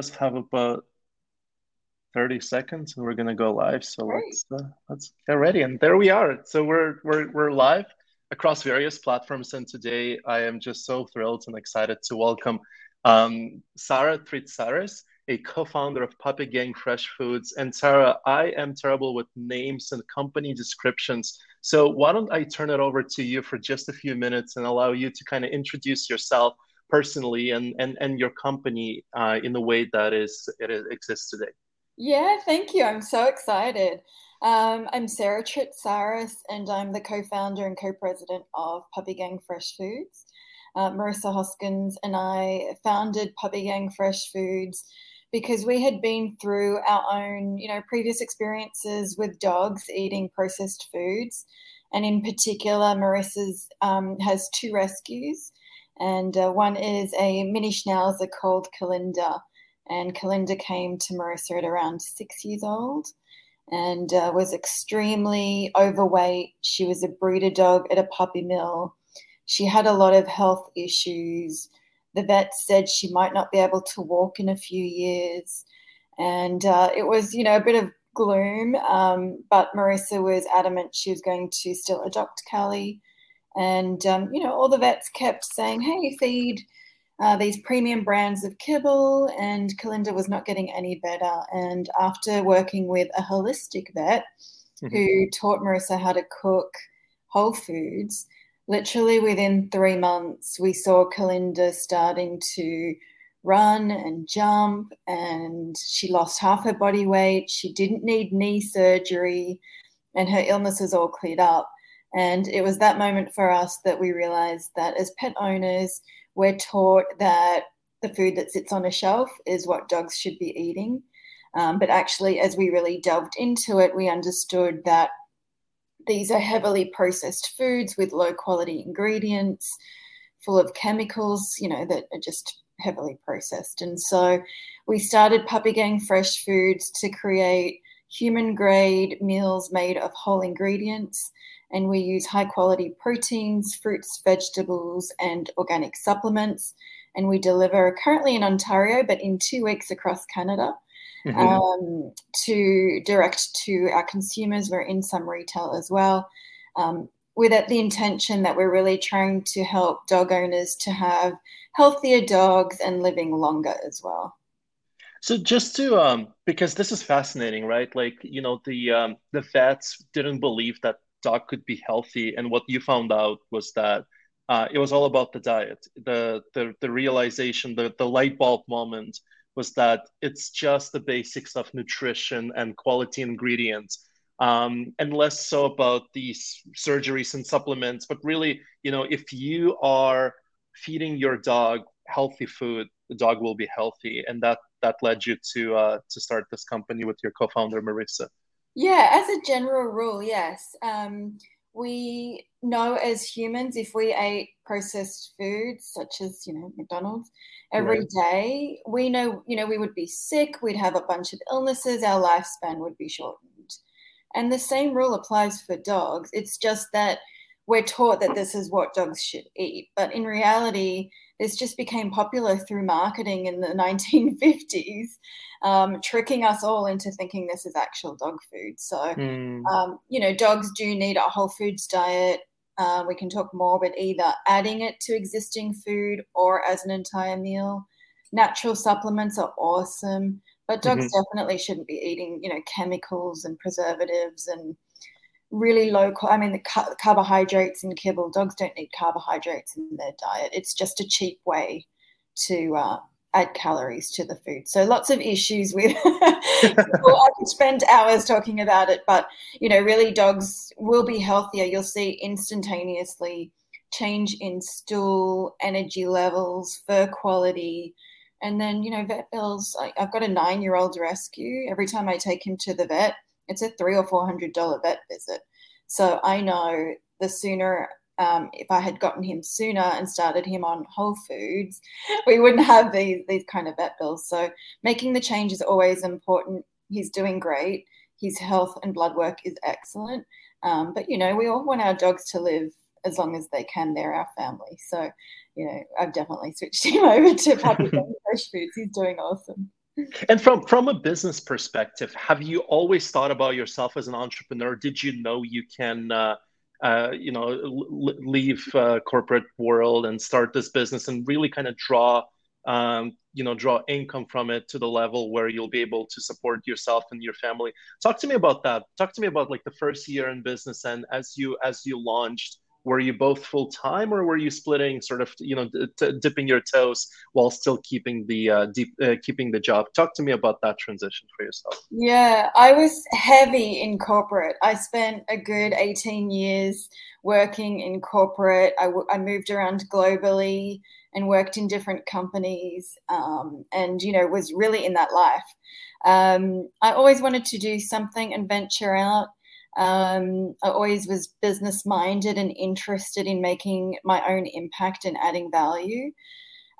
just have about 30 seconds and we're gonna go live. So Great. let's uh, let's get ready. And there we are. So we're we're we're live across various platforms. And today I am just so thrilled and excited to welcome um, Sarah Tritsaris, a co-founder of Puppy Gang Fresh Foods. And Sarah, I am terrible with names and company descriptions. So why don't I turn it over to you for just a few minutes and allow you to kind of introduce yourself personally and and, and your company uh, in the way that is it exists today. Yeah, thank you. I'm so excited. Um, I'm Sarah Tritsaris, and I'm the co-founder and co-president of Puppy Gang Fresh Foods. Uh, Marissa Hoskins and I founded Puppy Gang Fresh Foods because we had been through our own, you know, previous experiences with dogs eating processed foods, and in particular, Marissa's um, has two rescues, and uh, one is a mini schnauzer called Kalinda. And Kalinda came to Marissa at around six years old and uh, was extremely overweight. She was a breeder dog at a puppy mill. She had a lot of health issues. The vet said she might not be able to walk in a few years. And uh, it was, you know, a bit of gloom. Um, but Marissa was adamant she was going to still adopt Callie. And, um, you know, all the vets kept saying, hey, feed uh, these premium brands of kibble, and Kalinda was not getting any better. And after working with a holistic vet mm-hmm. who taught Marissa how to cook whole foods, literally within three months, we saw Kalinda starting to run and jump, and she lost half her body weight. She didn't need knee surgery, and her illness was all cleared up. And it was that moment for us that we realized that as pet owners, we're taught that the food that sits on a shelf is what dogs should be eating. Um, but actually, as we really delved into it, we understood that these are heavily processed foods with low quality ingredients, full of chemicals, you know, that are just heavily processed. And so we started Puppy Gang Fresh Foods to create human grade meals made of whole ingredients and we use high quality proteins, fruits, vegetables, and organic supplements. And we deliver currently in Ontario, but in two weeks across Canada. Mm-hmm. Um, to direct to our consumers. We're in some retail as well, um, with the intention that we're really trying to help dog owners to have healthier dogs and living longer as well. So just to um, because this is fascinating, right? Like you know the um, the vets didn't believe that dog could be healthy. And what you found out was that uh, it was all about the diet. The the, the realization, the, the light bulb moment was that it's just the basics of nutrition and quality ingredients. Um, and less so about these surgeries and supplements, but really, you know, if you are feeding your dog healthy food, the dog will be healthy, and that that led you to uh, to start this company with your co-founder Marissa. Yeah, as a general rule, yes. Um, we know as humans if we ate processed foods such as you know McDonald's every right. day, we know you know we would be sick, we'd have a bunch of illnesses, our lifespan would be shortened. And the same rule applies for dogs. It's just that we're taught that this is what dogs should eat, but in reality, this just became popular through marketing in the 1950s, um, tricking us all into thinking this is actual dog food. So, mm. um, you know, dogs do need a whole foods diet. Uh, we can talk more, but either adding it to existing food or as an entire meal. Natural supplements are awesome, but dogs mm-hmm. definitely shouldn't be eating, you know, chemicals and preservatives and really low. I mean, the car- carbohydrates in kibble. Dogs don't need carbohydrates in their diet. It's just a cheap way to uh, add calories to the food. So lots of issues with. I could spend hours talking about it, but you know, really, dogs will be healthier. You'll see instantaneously change in stool, energy levels, fur quality. And then, you know, vet bills. I, I've got a nine year old rescue. Every time I take him to the vet, it's a three or four hundred dollar vet visit. So I know the sooner um, if I had gotten him sooner and started him on whole foods, we wouldn't have these these kind of vet bills. So making the change is always important. He's doing great. His health and blood work is excellent. Um, but you know, we all want our dogs to live as long as they can. They're our family. So, you know, I've definitely switched him over to puppy fresh foods. He's doing awesome. And from from a business perspective, have you always thought about yourself as an entrepreneur? Did you know you can, uh, uh, you know, leave uh, corporate world and start this business and really kind of draw, um, you know, draw income from it to the level where you'll be able to support yourself and your family? Talk to me about that. Talk to me about like the first year in business and as you as you launched were you both full time or were you splitting sort of you know dipping your toes while still keeping the uh, deep uh, keeping the job? Talk to me about that transition for yourself. Yeah i was heavy in corporate. I spent a good 18 years working in corporate. I, w- I moved around globally and worked in different companies um, and you know was really in that life. Um, i always wanted to do something and venture out um, I always was business minded and interested in making my own impact and adding value.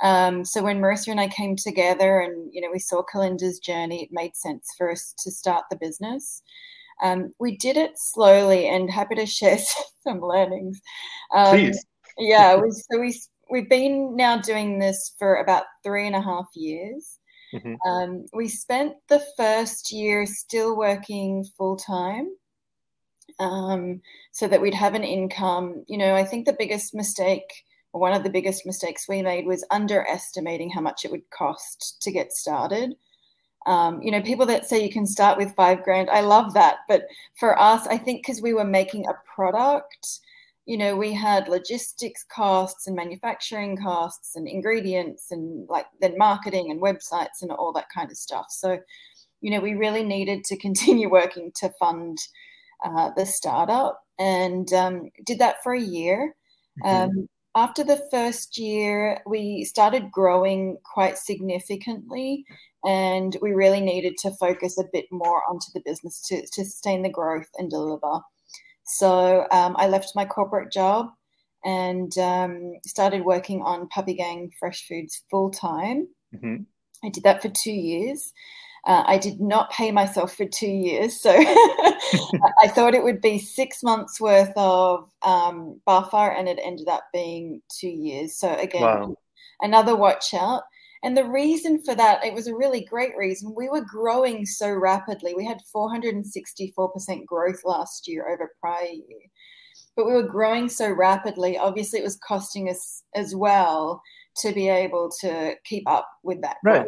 Um, so when Marissa and I came together and you know we saw Kalinda's journey, it made sense for us to start the business. Um, we did it slowly and happy to share some learnings. Um, Please. yeah, we, so we we've been now doing this for about three and a half years. Mm-hmm. Um, we spent the first year still working full time um, so that we'd have an income. You know, I think the biggest mistake, or one of the biggest mistakes we made, was underestimating how much it would cost to get started. Um, you know, people that say you can start with five grand, I love that. But for us, I think because we were making a product, you know, we had logistics costs and manufacturing costs and ingredients and like then marketing and websites and all that kind of stuff. So, you know, we really needed to continue working to fund uh, the startup and um, did that for a year. Mm-hmm. Um, after the first year, we started growing quite significantly, and we really needed to focus a bit more onto the business to, to sustain the growth and deliver. So um, I left my corporate job and um, started working on Puppy Gang Fresh Foods full time. Mm-hmm. I did that for two years. Uh, I did not pay myself for two years, so I thought it would be six months worth of um, buffer, and it ended up being two years. So again, wow. another watch out. And the reason for that, it was a really great reason. We were growing so rapidly. We had 464% growth last year over prior year. But we were growing so rapidly. Obviously, it was costing us as well to be able to keep up with that. Right.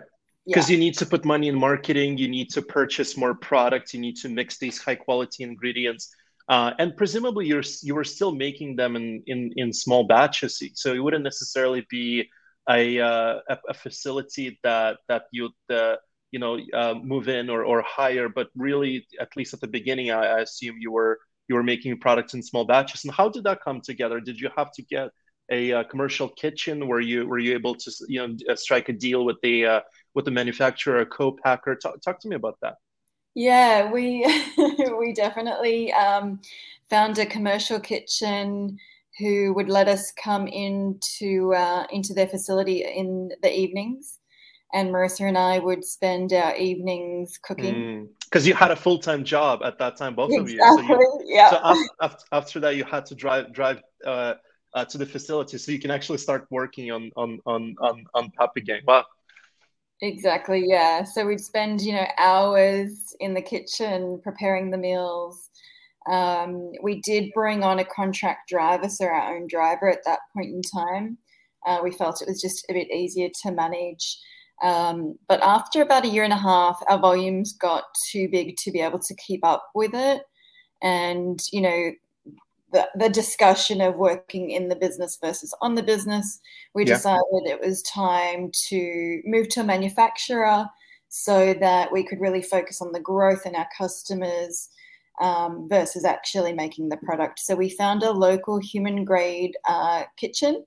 Because yeah. you need to put money in marketing you need to purchase more products you need to mix these high quality ingredients uh, and presumably you're you were still making them in, in in small batches so it wouldn't necessarily be a uh, a, a, facility that that you'd uh, you know uh, move in or, or hire but really at least at the beginning I, I assume you were you were making products in small batches and how did that come together did you have to get a, uh, commercial kitchen? Were you were you able to you know uh, strike a deal with the uh, with the manufacturer, a co-packer? Talk, talk to me about that. Yeah, we we definitely um, found a commercial kitchen who would let us come into uh, into their facility in the evenings, and Marissa and I would spend our evenings cooking. Because mm, you had a full time job at that time, both exactly, of you. So you, yeah. So after, after, that, you had to drive drive uh, uh, to the facility so you can actually start working on on on on, on puppy gang wow exactly yeah. So we'd spend you know hours in the kitchen preparing the meals. Um, we did bring on a contract driver so our own driver at that point in time. Uh, we felt it was just a bit easier to manage. Um, but after about a year and a half our volumes got too big to be able to keep up with it. And you know the, the discussion of working in the business versus on the business, we yeah. decided it was time to move to a manufacturer so that we could really focus on the growth in our customers um, versus actually making the product. So we found a local human grade uh, kitchen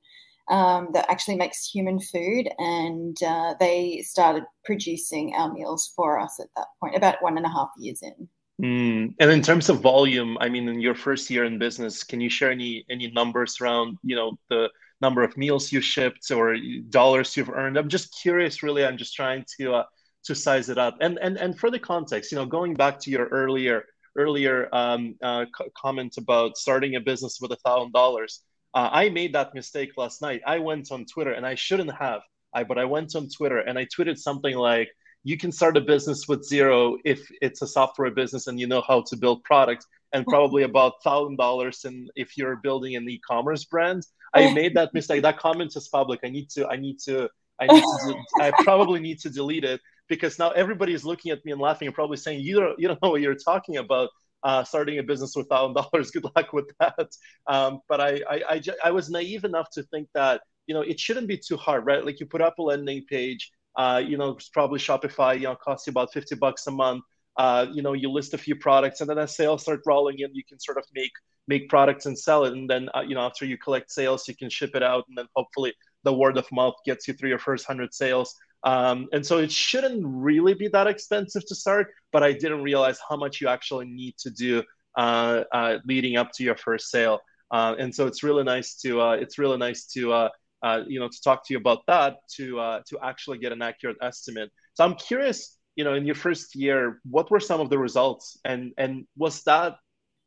um, that actually makes human food, and uh, they started producing our meals for us at that point, about one and a half years in. Mm. And in terms of volume, I mean, in your first year in business, can you share any any numbers around you know the number of meals you shipped or dollars you've earned? I'm just curious, really. I'm just trying to uh, to size it up. And and and for the context, you know, going back to your earlier earlier um, uh, comment about starting a business with a thousand dollars, uh, I made that mistake last night. I went on Twitter and I shouldn't have. I but I went on Twitter and I tweeted something like you can start a business with zero if it's a software business and you know how to build products and probably about thousand dollars and if you're building an e-commerce brand. I made that mistake. That comment is public. I need to i need to i need to i probably need to delete it because now everybody is looking at me and laughing and probably saying you don't you don't know what you're talking about uh, starting a business with thousand dollars. Good luck with that. Um, but I, I I, I was naive enough to think that you know it shouldn't be too hard right? Like you put up a landing page uh, you know, probably Shopify, you know, costs you about 50 bucks a month. Uh, you know, you list a few products and then as sales start rolling in, you can sort of make make products and sell it. And then, uh, you know, after you collect sales, you can ship it out. And then hopefully the word of mouth gets you through your first 100 sales. Um, and so it shouldn't really be that expensive to start, but I didn't realize how much you actually need to do uh, uh, leading up to your first sale. Uh, and so it's really nice to it's really nice to uh, you know, to talk to you about that to uh, to actually get an accurate estimate. So I'm curious, you know, in your first year, what were some of the results, and and was that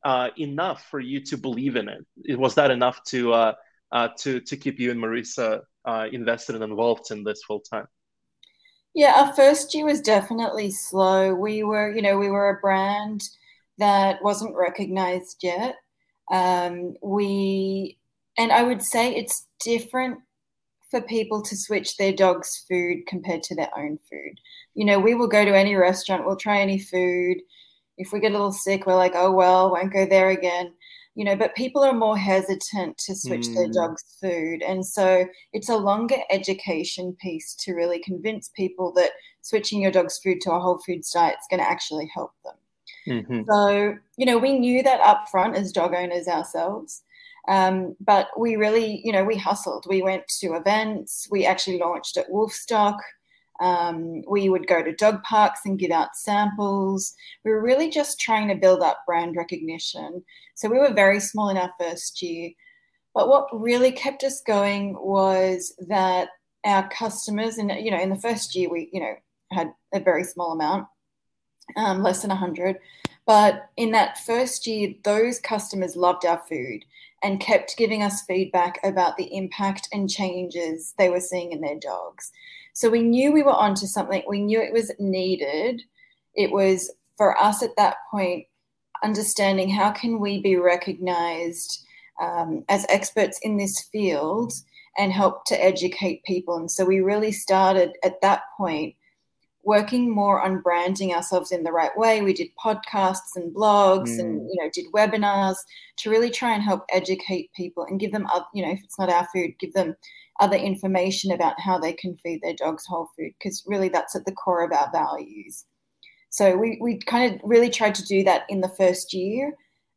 uh, enough for you to believe in it? Was that enough to uh, uh, to to keep you and Marissa uh, invested and involved in this full time? Yeah, our first year was definitely slow. We were, you know, we were a brand that wasn't recognized yet. Um, we, and I would say it's different for people to switch their dog's food compared to their own food. You know, we will go to any restaurant, we'll try any food. If we get a little sick, we're like, oh, well, won't go there again. You know, but people are more hesitant to switch mm. their dog's food. And so it's a longer education piece to really convince people that switching your dog's food to a whole foods diet is going to actually help them. Mm-hmm. So, you know, we knew that up front as dog owners ourselves. Um, but we really, you know, we hustled. We went to events. We actually launched at Woofstock. Um, we would go to dog parks and give out samples. We were really just trying to build up brand recognition. So we were very small in our first year. But what really kept us going was that our customers, and you know, in the first year, we, you know, had a very small amount, um, less than 100. But in that first year, those customers loved our food and kept giving us feedback about the impact and changes they were seeing in their dogs. So we knew we were onto something. We knew it was needed. It was for us at that point understanding how can we be recognized um, as experts in this field and help to educate people. And so we really started at that point working more on branding ourselves in the right way. We did podcasts and blogs mm. and you know did webinars to really try and help educate people and give them you know if it's not our food, give them other information about how they can feed their dogs whole food because really that's at the core of our values. So we we kind of really tried to do that in the first year.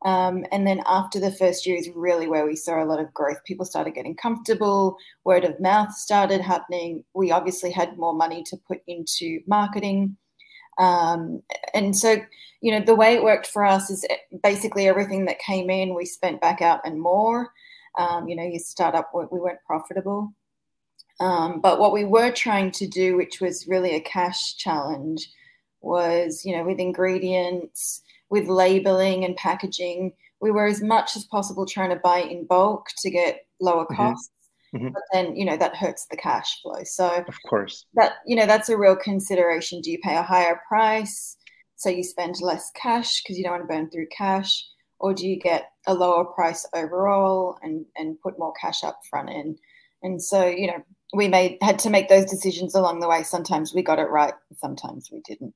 Um, and then after the first year is really where we saw a lot of growth. People started getting comfortable, word of mouth started happening. We obviously had more money to put into marketing. Um, and so, you know, the way it worked for us is basically everything that came in, we spent back out and more. Um, you know, you start up, we weren't profitable. Um, but what we were trying to do, which was really a cash challenge, was, you know, with ingredients, with labeling and packaging. We were as much as possible trying to buy in bulk to get lower mm-hmm. costs. Mm-hmm. But then, you know, that hurts the cash flow. So, of course, that, you know, that's a real consideration. Do you pay a higher price so you spend less cash because you don't want to burn through cash? Or do you get a lower price overall and, and put more cash up front end? And so, you know, we made had to make those decisions along the way. Sometimes we got it right, sometimes we didn't.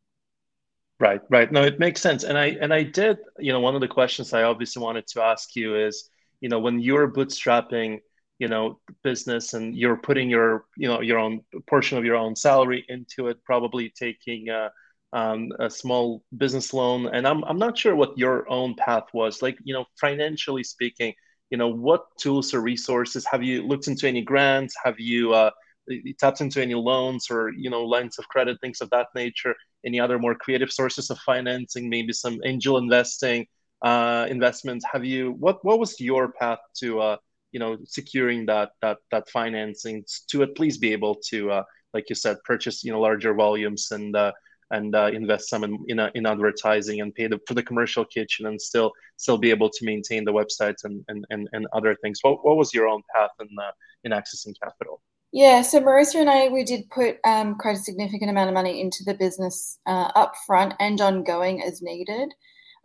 Right, right. No, it makes sense. And I and I did, you know, one of the questions I obviously wanted to ask you is, you know, when you're bootstrapping, you know, business and you're putting your, you know, your own portion of your own salary into it, probably taking a, um, a small business loan. And I'm I'm not sure what your own path was. Like, you know, financially speaking, you know, what tools or resources have you looked into any grants? Have you uh, tapped into any loans or you know lines of credit, things of that nature? Any other more creative sources of financing, maybe some angel investing uh, investments? Have you what what was your path to uh, you know securing that that that financing to at least be able to uh, like you said purchase you know larger volumes and uh, and uh, invest some in in, uh, in advertising and pay the, for the commercial kitchen and still still be able to maintain the websites and and, and, and other things. What, what was your own path in uh, in accessing capital? Yeah, so Marissa and I, we did put um, quite a significant amount of money into the business uh, up front and ongoing as needed.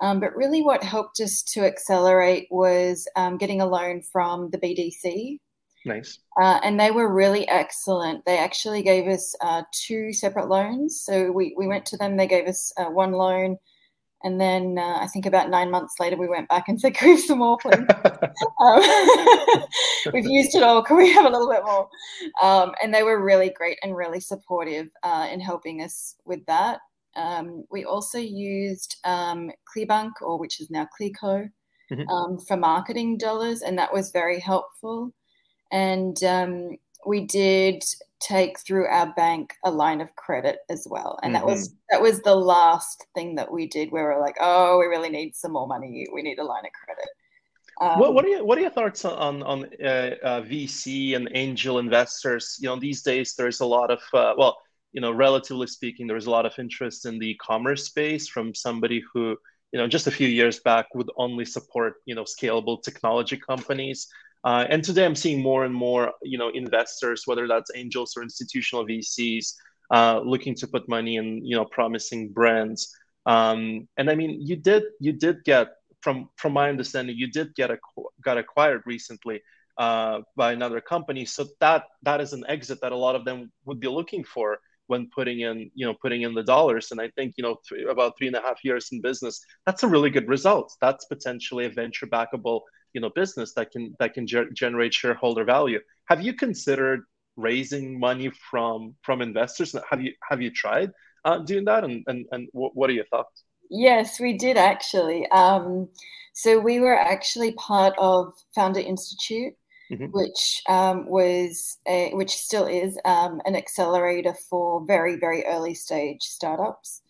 Um, but really, what helped us to accelerate was um, getting a loan from the BDC. Nice. Uh, and they were really excellent. They actually gave us uh, two separate loans. So we, we went to them, they gave us uh, one loan and then uh, I think about nine months later, we went back and said, "Can we have some more, please? um, we've used it all. Can we have a little bit more?" Um, and they were really great and really supportive uh, in helping us with that. Um, we also used um, Clearbanc, or which is now Clearco, mm-hmm. Um, for marketing dollars, and that was very helpful. And um, we did take through our bank a line of credit as well and mm-hmm. that was mm-hmm. that was the last thing that we did where we are like oh we really need some more money we need a line of credit um, what, what are your what are your thoughts on on uh, uh, VC and angel investors? You know, these days there's a lot of uh, well, you know, relatively speaking, there's a lot of interest in the commerce space from somebody who you know just a few years back would only support you know scalable technology companies. Uh, and today I'm seeing more and more, you know, investors, whether that's angels or institutional VCs, uh, looking to put money in, you know, promising brands. Um, and I mean, you did you did get from from my understanding, you did get a got acquired recently uh, by another company. So that that is an exit that a lot of them would be looking for when putting in you know putting in the dollars and i think you know th- about three and a half years in business that's a really good result that's potentially a venture backable you know business that can that can ger- generate shareholder value. Have you considered raising money from from investors? Have you have you tried uh, doing that? And and, and what are your thoughts? Yes we did actually. Um, so we were actually part of founder institute mm-hmm. which um, was a, which still is um, an accelerator for very very early stage startups.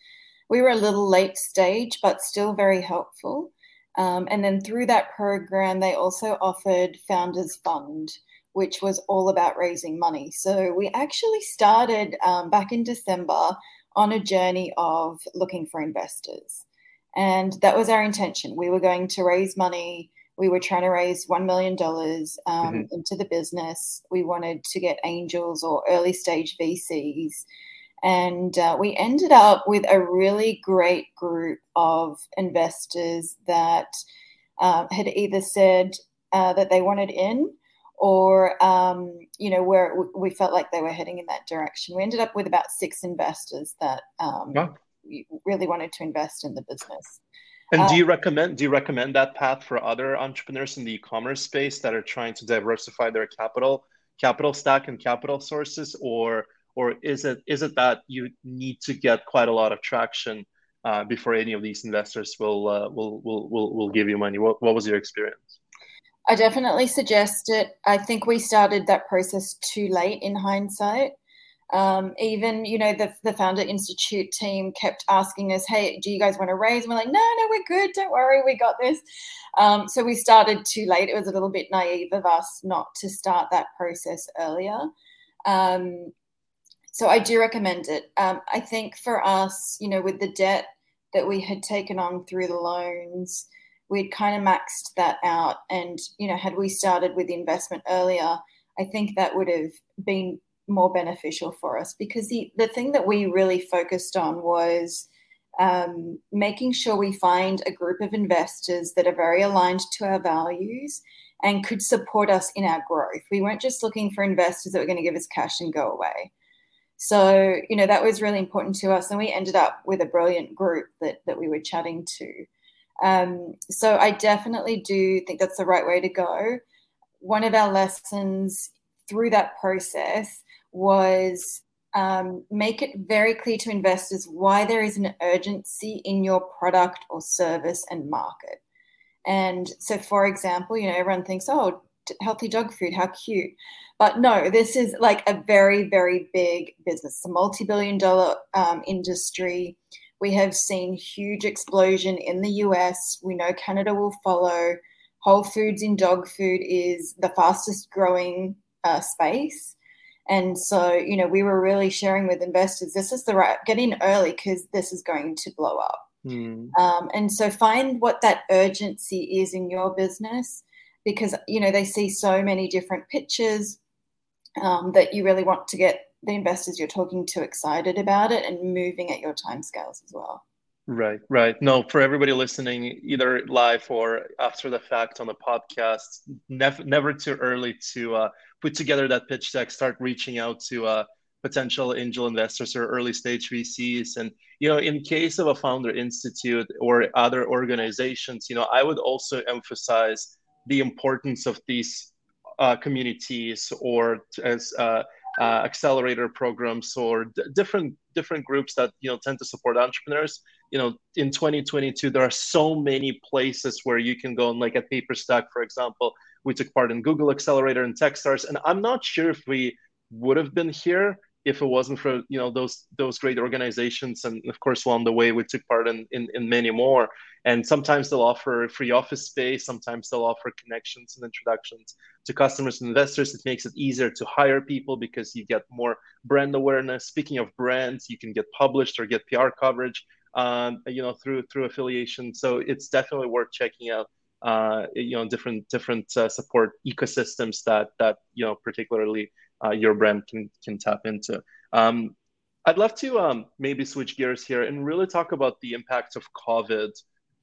We were a little late stage but still very helpful um, and then through that program, they also offered Founders Fund, which was all about raising money. So we actually started um, back in December on a journey of looking for investors. And that was our intention. We were going to raise money. We were trying to raise $1 million um, mm-hmm. into the business. We wanted to get angels or early stage VCs and uh, we ended up with a really great group of investors that uh, had either said uh, that they wanted in or um, you know where we felt like they were heading in that direction. We ended up with about six investors that um, really wanted to invest in the business. And do you uh, recommend do you recommend that path for other entrepreneurs in the e-commerce space that are trying to diversify their capital capital stack and capital sources or or is it is it that you need to get quite a lot of traction uh, before any of these investors will, uh, will will will will give you money? What what was your experience? I definitely suggest it. I think we started that process too late in hindsight. Um, even you know the the founder institute team kept asking us, "Hey, do you guys want to raise?" And we're like, "No, no, we're good. Don't worry, we got this." Um, so we started too late. It was a little bit naive of us not to start that process earlier. Um, so I do recommend it. Um, I think for us, you know, with the debt that we had taken on through the loans, we'd kind of maxed that out. And, you know, had we started with the investment earlier, I think that would have been more beneficial for us because the, the thing that we really focused on was um, making sure we find a group of investors that are very aligned to our values and could support us in our growth. We weren't just looking for investors that were going to give us cash and go away. So, you know, that was really important to us. And we ended up with a brilliant group that, that we were chatting to. Um, so I definitely do think that's the right way to go. One of our lessons through that process was um, make it very clear to investors why there is an urgency in your product or service and market. And so, for example, you know, everyone thinks, oh, healthy dog food, how cute. But no, this is like a very, very big business, it's a multi billion dollar um, industry. We have seen huge explosion in the US. We know Canada will follow. Whole Foods in dog food is the fastest growing uh, space. And so, you know, we were really sharing with investors this is the right, get in early because this is going to blow up. Mm. Um, and so, find what that urgency is in your business because, you know, they see so many different pitches um, that you really want to get the investors you're talking to excited about it and moving at your timescales as well. Right, right. No, for everybody listening, either live or after the fact on the podcast, never, never too early to uh, put together that pitch deck. Start reaching out to uh, potential angel investors or early stage VCs. And you know, in case of a founder institute or other organizations, you know, I would also emphasize the importance of these uh, communities or as uh, uh, accelerator programs or d- different different groups that you know tend to support entrepreneurs. You know in 2022 there are so many places where you can go and like at paperstack for example we took part in google accelerator and techstars and i'm not sure if we would have been here if it wasn't for you know those those great organizations and of course along the way we took part in, in, in many more. And sometimes they'll offer free office space sometimes they'll offer connections and introductions to customers and investors. It makes it easier to hire people because you get more brand awareness. Speaking of brands you can get published or get pr coverage um, you know through through affiliation. So it's definitely worth checking out uh, you know different different uh, support ecosystems that that you know particularly uh, your brand can can tap into. Um, I'd love to um, maybe switch gears here and really talk about the impact of COVID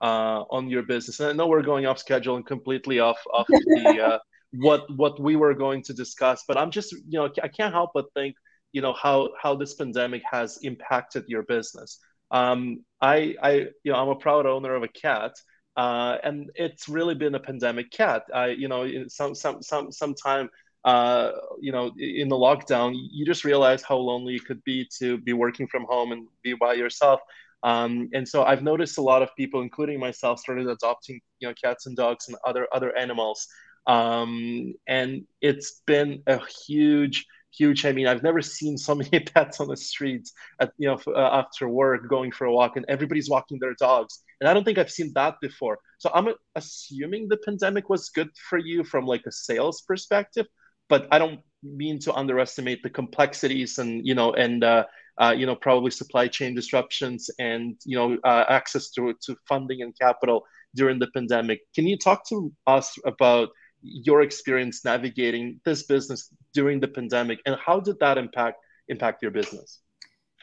uh, on your business. And I know we're going off schedule and completely off off the uh, what what we were going to discuss, but I'm just you know I can't help but think you know how how this pandemic has impacted your business. Um, I I you know I'm a proud owner of a cat. Uh, and it's really been a pandemic cat. I, you know, some some some sometime uh, you know, in the lockdown, you just realize how lonely it could be to be working from home and be by yourself. Um, and so I've noticed a lot of people, including myself, started adopting, you know, cats and dogs and other other animals. Um, and it's been a huge, huge. I mean, I've never seen so many pets on the streets at you know uh, after work going for a walk, and everybody's walking their dogs. And I don't think I've seen that before. So I'm assuming the pandemic was good for you from like a sales perspective but I don't mean to underestimate the complexities and you know and uh, uh, you know probably supply chain disruptions and you know uh, access to to funding and capital during the pandemic. Can you talk to us about your experience navigating this business during the pandemic and how did that impact impact your business?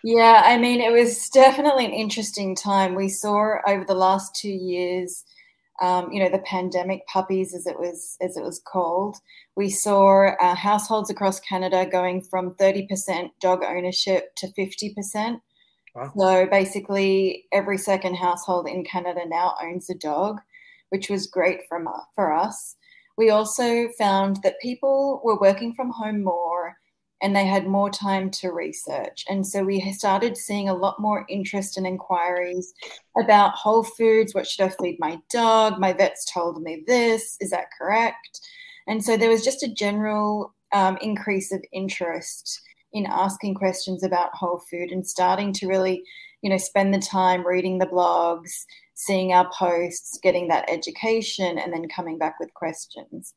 Yeah, I mean, it was definitely an interesting time. We saw over the last two years um, you know, the pandemic puppies, as it was as it was called. We saw uh, households across Canada going from 30% dog ownership to 50%. Wow. So basically, every second household in Canada now owns a dog, which was great for, for us. We also found that people were working from home more and they had more time to research. And so we started seeing a lot more interest and inquiries about whole foods. What should I feed my dog? My vet's told me this. Is that correct? And so there was just a general um, increase of interest in asking questions about whole food and starting to really, you know, spend the time reading the blogs, seeing our posts, getting that education, and then coming back with questions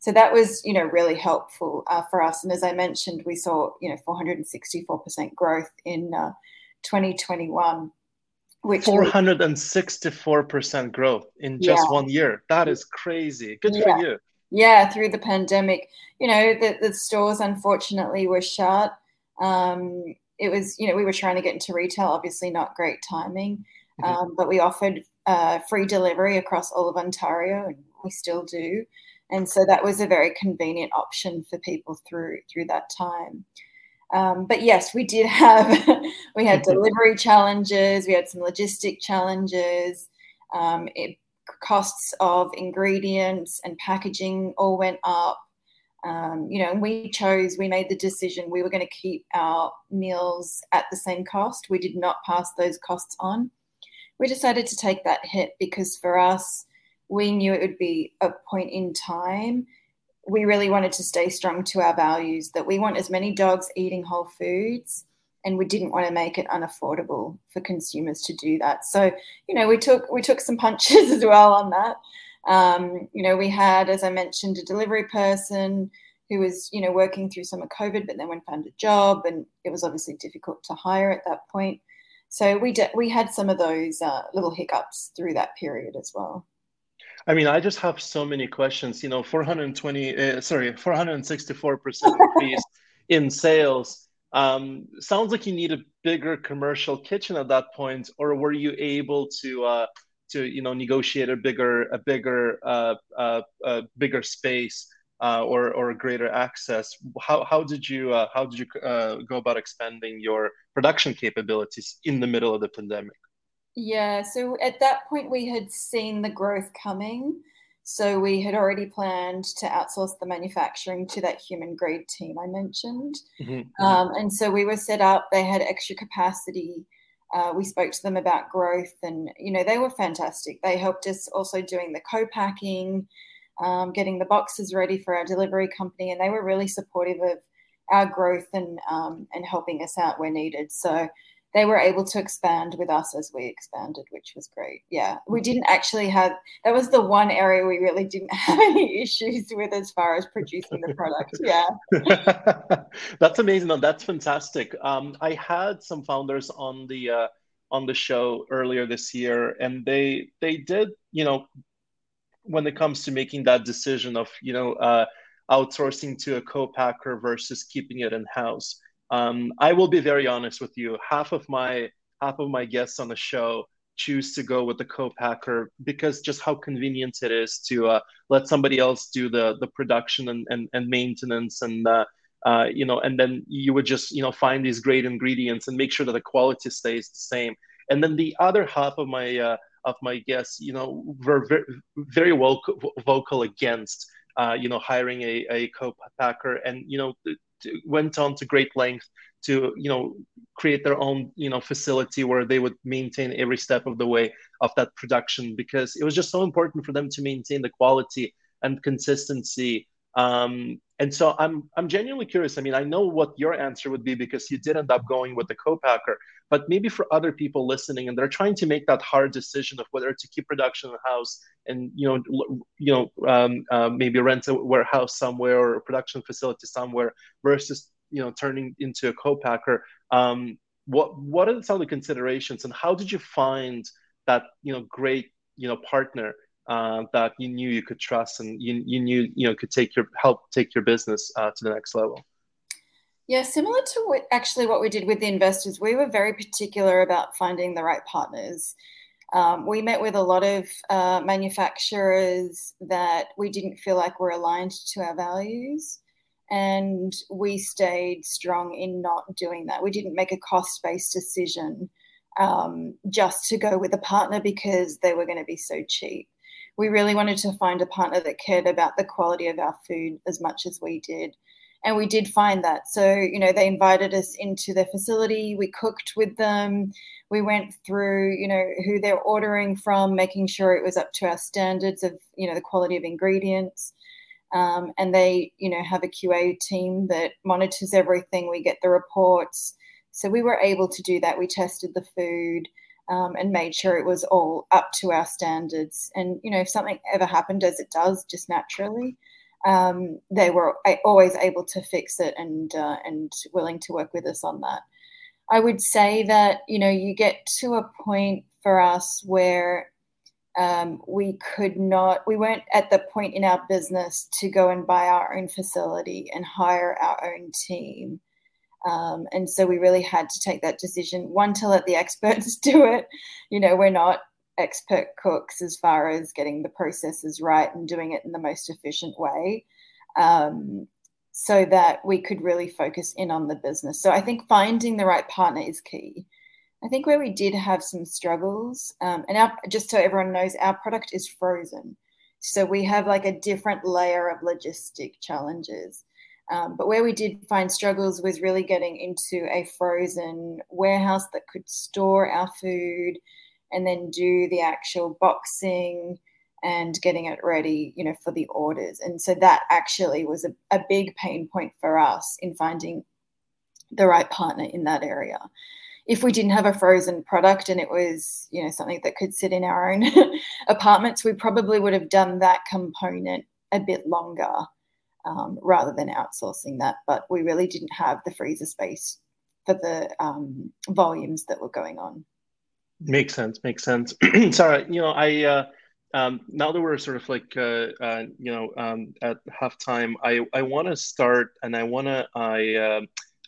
so that was you know really helpful uh, for us. And as i mentioned we saw you know 464% growth in uh, 2021 which 464% growth in just yeah. one year. That is crazy. Good yeah. for you. Yeah through the pandemic. You know the, the stores unfortunately were shut. Um, it was you know we were trying to get into retail obviously not great timing. Mm-hmm. um, but we offered uh, free delivery across all of ontario and we still do and so that was a very convenient option for people through through that time. Um, but yes, we did have we had delivery challenges, we had some logistic challenges. Um, it, costs of ingredients and packaging all went up. Um, you know, and we chose, we made the decision we were going to keep our meals at the same cost. We did not pass those costs on. We decided to take that hit because for us, we knew it would be a point in time. We really wanted to stay strong to our values that we want as many dogs eating whole foods and we didn't want to make it unaffordable for consumers to do that. So, you know, we took we took some punches as well on that. Um, you know, we had, as I mentioned, a delivery person who was, you know, working through some of COVID, but then went found a job, and it was obviously difficult to hire at that point. So we did, we had some of those uh, little hiccups through that period as well. I mean, I just have so many questions. You know, 420, uh, sorry, 464% increase in sales. Um, sounds like you need a bigger commercial kitchen at that point, or were you able to uh, to you know negotiate a bigger a bigger uh, uh, uh bigger space uh, or or greater access? How how did you uh, how did you uh, go about expanding your production capabilities in the middle of the pandemic? Yeah, so at that point, we had seen the growth coming. So we had already planned to outsource the manufacturing to that human grade team I mentioned. Mm-hmm. mm-hmm. Um, and so we were set up, they had extra capacity. Uh, we spoke to them about growth and, you know, they were fantastic. They helped us also doing the co packing, um, getting the boxes ready for our delivery company. And they were really supportive of our growth and, um, and helping us out where needed. So they were able to expand with us as we expanded, which was great. Yeah, we didn't actually have that was the one area we really didn't have any issues with as far as producing the product. Yeah, that's amazing. That's fantastic. Um, I had some founders on the uh, on the show earlier this year, and they they did you know when it comes to making that decision of you know uh, outsourcing to a co-packer versus keeping it in house um, I will be very honest with you. Half of my half of my guests on the show choose to go with the co-packer because just how convenient it is to uh, let somebody else do the the production and and, and maintenance and uh, uh, you know and then you would just you know find these great ingredients and make sure that the quality stays the same and then the other half of my uh, of my guests you know were very, very vocal, vocal against uh, you know hiring a, a co-packer and you know went on to great length to you know create their own you know facility where they would maintain every step of the way of that production because it was just so important for them to maintain the quality and consistency um, and so I'm I'm genuinely curious. I mean, I know what your answer would be because you did end up going with the co-packer, but maybe for other people listening and they're trying to make that hard decision of whether to keep production in house and you know you know um, uh, maybe rent a warehouse somewhere or a production facility somewhere versus you know turning into a co-packer. Um, what what are some of the considerations and how did you find that you know great you know partner uh, that you knew you could trust and you, you knew you know could take your help take your business uh, to the next level. Yeah similar to what actually what we did with the investors we were very particular about finding the right partners. Um, we met with a lot of uh, manufacturers that we didn't feel like were aligned to our values and we stayed strong in not doing that. We didn't make a cost-based decision um, just to go with a partner because they were going to be so cheap we really wanted to find a partner that cared about the quality of our food as much as we did. And we did find that. So, you know, they invited us into their facility. We cooked with them. We went through, you know, who they're ordering from, making sure it was up to our standards of, you know, the quality of ingredients. Um, and they, you know, have a QA team that monitors everything. We get the reports. So we were able to do that. We tested the food um, and made sure it was all up to our standards. And you know, if something ever happened, as it does, just naturally, um, they were always able to fix it and uh, and willing to work with us on that. I would say that you know you get to a point for us where um, we could not, we weren't at the point in our business to go and buy our own facility and hire our own team. Um, and so we really had to take that decision one to let the experts do it. You know, we're not expert cooks as far as getting the processes right and doing it in the most efficient way. Um, so that we could really focus in on the business. So I think finding the right partner is key. I think where we did have some struggles, um, and our, just so everyone knows, our product is frozen. So we have like a different layer of logistic challenges. Um, but where we did find struggles was really getting into a frozen warehouse that could store our food and then do the actual boxing and getting it ready, you know, for the orders. And so that actually was a, a big pain point for us in finding the right partner in that area. If we didn't have a frozen product and it was, you know, something that could sit in our own apartments, we probably would have done that component a bit longer um, rather than outsourcing that. But we really didn't have the freezer space for the um, volumes that were going on. Makes sense. Makes sense. Sarah, you know, I uh, um, now that we're sort of like uh, uh, you know um, at halftime, I I want to start and I want to I uh,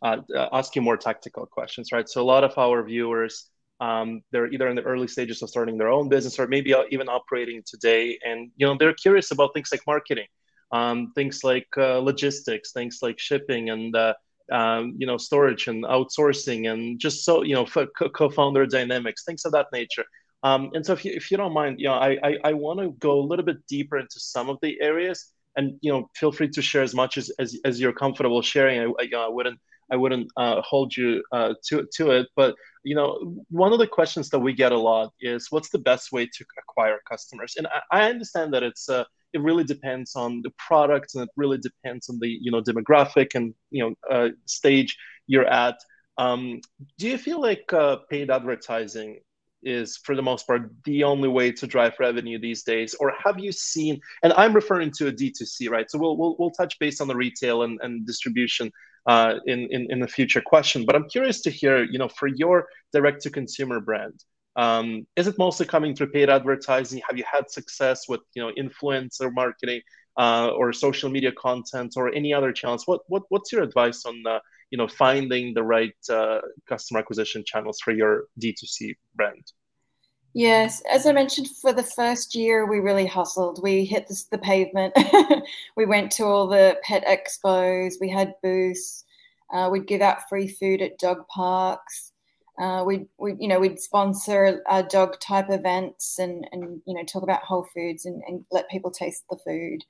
uh, ask you more tactical questions, right? So a lot of our viewers. Um, they're either in the early stages of starting their own business or maybe even operating today and you know they're curious about things like marketing um, things like uh, logistics things like shipping and uh, um, you know storage and outsourcing and just so you know co-founder dynamics things of that nature um, and so if you, if you don't mind, you know, I, I, I want to go a little bit deeper into some of the areas and, you know, feel free to share as much as, as, as you're comfortable sharing. I, I, you know, I wouldn't, I wouldn't uh, hold you uh, to, to it, but, you know, one of the questions that we get a lot is what's the best way to acquire customers? And I, I understand that it's, uh, it really depends on the product and it really depends on the, you know, demographic and, you know, uh, stage you're at. Um, do you feel like uh, paid advertising is for the most part the only way to drive revenue these days? Or have you seen and i'm referring to a d2c right? So we'll we'll, we'll touch base on the retail and, and distribution uh, in, in in the future question. But i'm curious to hear you know for your direct to consumer brand um, is it mostly coming through paid advertising? Have you had success with you know influencer marketing uh, or social media content or any other channels? What, what what's your advice on uh, you know finding the right uh, customer acquisition channels for your d2c brand? Yes. As i mentioned for the first year we really hustled. We hit the pavement. We went to all the pet expos. We had booths. Uh, we'd give out free food at dog parks uh, we'd, we, you know, we'd sponsor uh, dog type events and, and, you know, talk about whole foods and, and let people taste the food.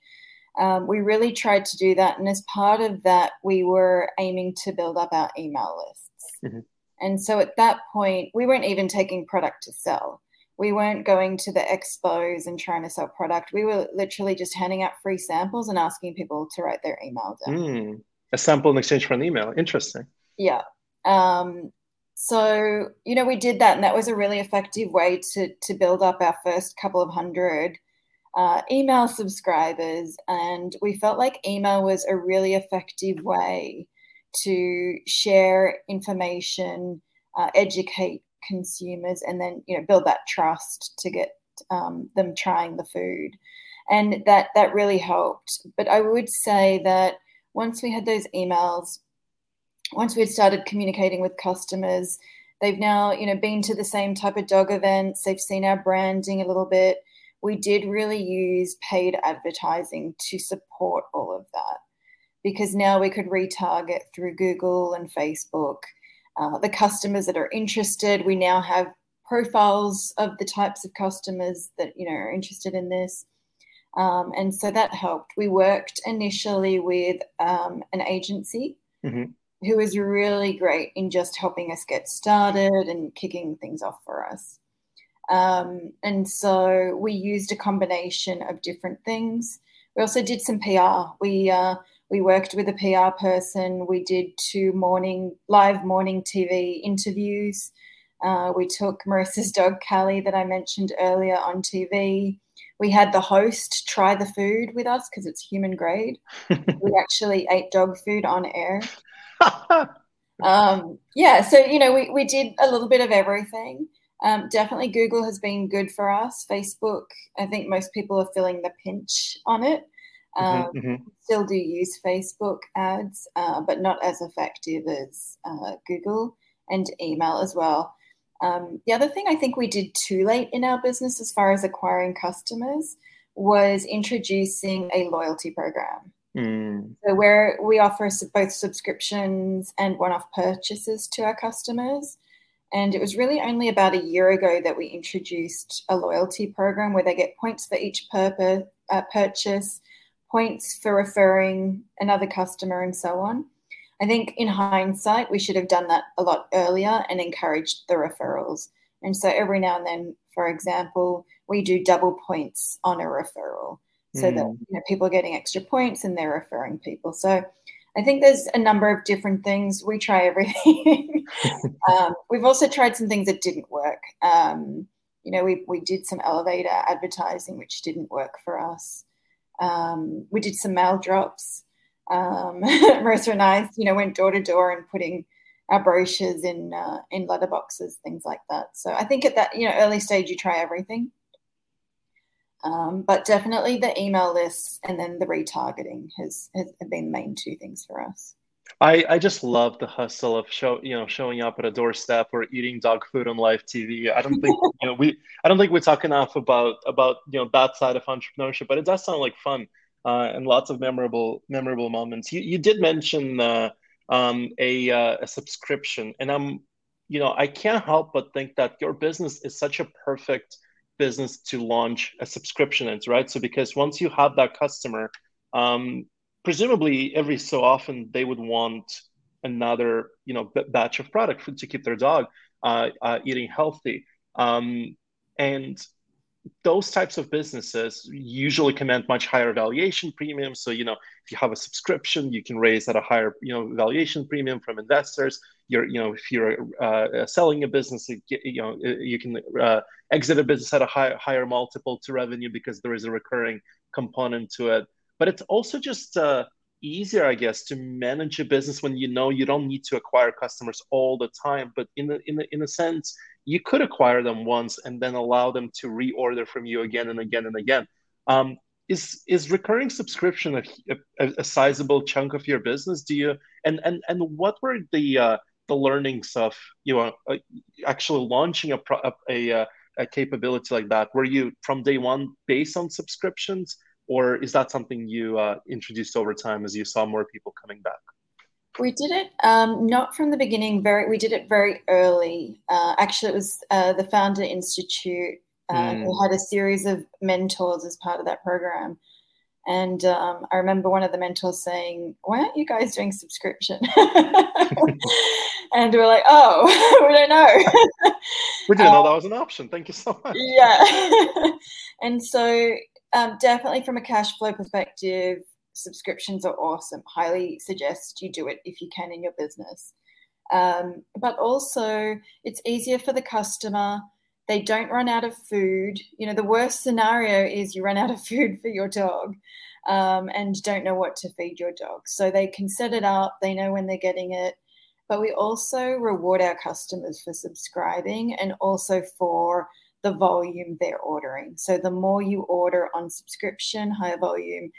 Um, we really tried to do that. And as part of that, we were aiming to build up our email lists. Mm-hmm. And so at that point, we weren't even taking product to sell. We weren't going to the expos and trying to sell product. We were literally just handing out free samples and asking people to write their email down. Mm, a sample in exchange for an email. Interesting. Yeah. Um, so, you know, we did that, and that was a really effective way to, to build up our first couple of hundred uh, email subscribers, and we felt like email was a really effective way to share information, uh, educate consumers, and then you know build that trust to get um, them trying the food, and that that really helped. But I would say that once we had those emails, once we had started communicating with customers, they've now you know been to the same type of dog events, they've seen our branding a little bit we did really use paid advertising to support all of that because now we could retarget through Google and Facebook. Uh, the customers that are interested, we now have profiles of the types of customers that you know are interested in this. Um, and so that helped. We worked initially with um, an agency mm-hmm. Who was really great in just helping us get started and kicking things off for us. Um, and so we used a combination of different things. We also did some PR. We uh, we worked with a PR person. We did two morning live morning TV interviews. Uh, we took Marissa's dog Callie that I mentioned earlier on TV. We had the host try the food with us because it's human grade. we actually ate dog food on air. um, yeah, so you know we we did a little bit of everything. Um, definitely, Google has been good for us. Facebook, I think most people are feeling the pinch on it. Mm-hmm, um, mm-hmm, mm-hmm. Still do use Facebook ads, uh, but not as effective as uh, Google and email as well. Um, the other thing I think we did too late in our business as far as acquiring customers was introducing a loyalty program. Mm. So where we offer both subscriptions and one-off purchases to our customers. And it was really only about a year ago that we introduced a loyalty program where they get points for each purpose, uh, purchase, points for referring another customer, and so on. I think in hindsight, we should have done that a lot earlier and encouraged the referrals. And so every now and then, for example, we do double points on a referral so mm. that you know, people are getting extra points and they're referring people. So I think there's a number of different things. We try everything. um, we've also tried some things that didn't work. Um, you know, we, we did some elevator advertising, which didn't work for us. Um, we did some mail drops. Um, Marissa and I, you know, went door to door and putting our brochures in uh, in letterboxes, things like that. So I think at that you know early stage, you try everything. Um, but definitely the email lists and then the retargeting has, has been the main two things for us. I, I just love the hustle of show you know showing up at a doorstep or eating dog food on live TV. I don't think you know we I don't think we talk enough about about you know that side of entrepreneurship, but it does sound like fun uh, and lots of memorable memorable moments. You you did mention uh, um, a uh, a subscription, and I'm you know I can't help but think that your business is such a perfect business to launch a subscription into, right? So because once you have that customer, um, presumably every so often they would want another you know b- batch of product to keep their dog uh, uh, eating healthy. Um, and those types of businesses usually command much higher valuation premiums. So, you know, if you have a subscription, you can raise at a higher, you know, valuation premium from investors. You're, you know, if you're uh, selling a business, you know, you can uh, exit a business at a high, higher multiple to revenue because there is a recurring component to it. But it's also just uh, easier, I guess, to manage a business when you know you don't need to acquire customers all the time. But in the, in the, in a sense, you could acquire them once and then allow them to reorder from you again and again and again. Um, is is recurring subscription a, a, a, sizable chunk of your business? Do you and and and what were the uh, the learnings of you know uh, actually launching a, a a capability like that? Were you from day one based on subscriptions, or is that something you uh, introduced over time as you saw more people coming back? We did it um, not from the beginning. Very, we did it very early. Uh, actually, it was uh, the Founder Institute. Uh, mm. We had a series of mentors as part of that program, and um, I remember one of the mentors saying, "Why aren't you guys doing subscription?" and we are like, "Oh, we don't know." we didn't um, know that was an option. Thank you so much. Yeah, and so um, definitely from a cash flow perspective, subscriptions are awesome. Highly suggest you do it if you can in your business. Um, but also, it's easier for the customer. They don't run out of food. You know, the worst scenario is you run out of food for your dog um, and don't know what to feed your dog. So they can set it up, they know when they're getting it. But we also reward our customers for subscribing and also for the volume they're ordering. So the more you order on subscription, higher volume,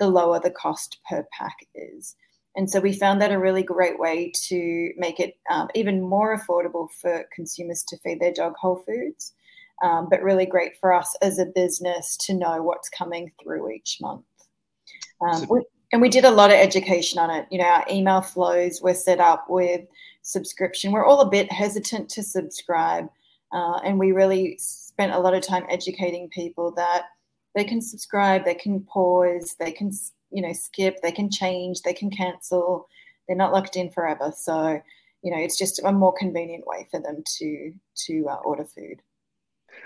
the lower the cost per pack is. And so we found that a really great way to make it um, even more affordable for consumers to feed their dog whole foods, um, but really great for us as a business to know what's coming through each month. Um, we, and we did a lot of education on it. You know, our email flows were set up with subscription. We're all a bit hesitant to subscribe, uh, and we really spent a lot of time educating people that they can subscribe, they can pause, they can you know skip, they can change, they can cancel. They're not locked in forever. So you know it's just a more convenient way for them to to uh, order food.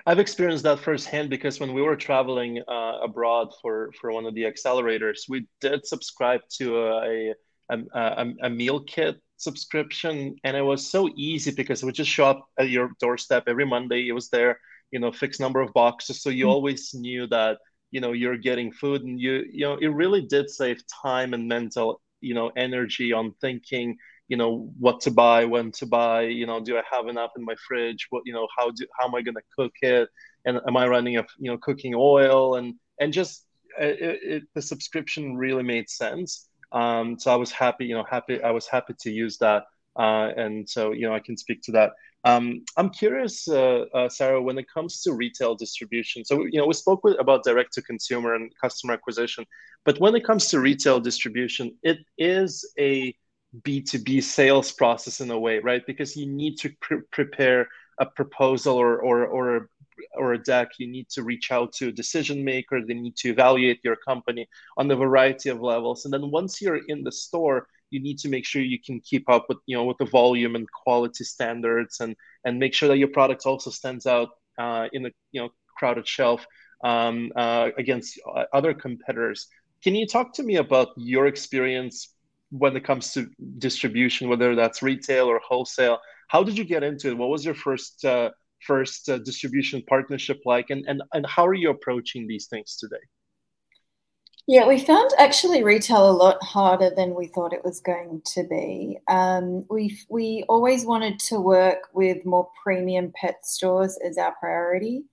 I've experienced that firsthand because when we were traveling uh, abroad for for one of the accelerators, we did subscribe to a a, a, a meal kit subscription, and it was so easy because it would just show up at your doorstep every Monday. It was there you know fixed number of boxes so you mm-hmm. always knew that you know you're getting food and you you know it really did save time and mental you know energy on thinking you know what to buy when to buy you know do i have enough in my fridge what you know how do how am i going to cook it and am i running a you know cooking oil and and just uh, it, it, the subscription really made sense um, so i was happy you know happy i was happy to use that uh, and so you know i can speak to that um, I'm curious, uh, uh, Sarah, when it comes to retail distribution. So, you know, we spoke with, about direct to consumer and customer acquisition, but when it comes to retail distribution, it is a B2B sales process in a way, right? Because you need to pre- prepare a proposal or, or, or, or a deck. You need to reach out to a decision maker. They need to evaluate your company on a variety of levels. And then once you're in the store, you need to make sure you can keep up with you know with the volume and quality standards and and make sure that your product also stands out uh, in a you know crowded shelf um, uh, against other competitors. Can you talk to me about your experience when it comes to distribution, whether that's retail or wholesale? How did you get into it? What was your first uh, first uh, distribution partnership like, and, and and how are you approaching these things today? Yeah, we found actually retail a lot harder than we thought it was going to be. Um, we we always wanted to work with more premium pet stores as our priority,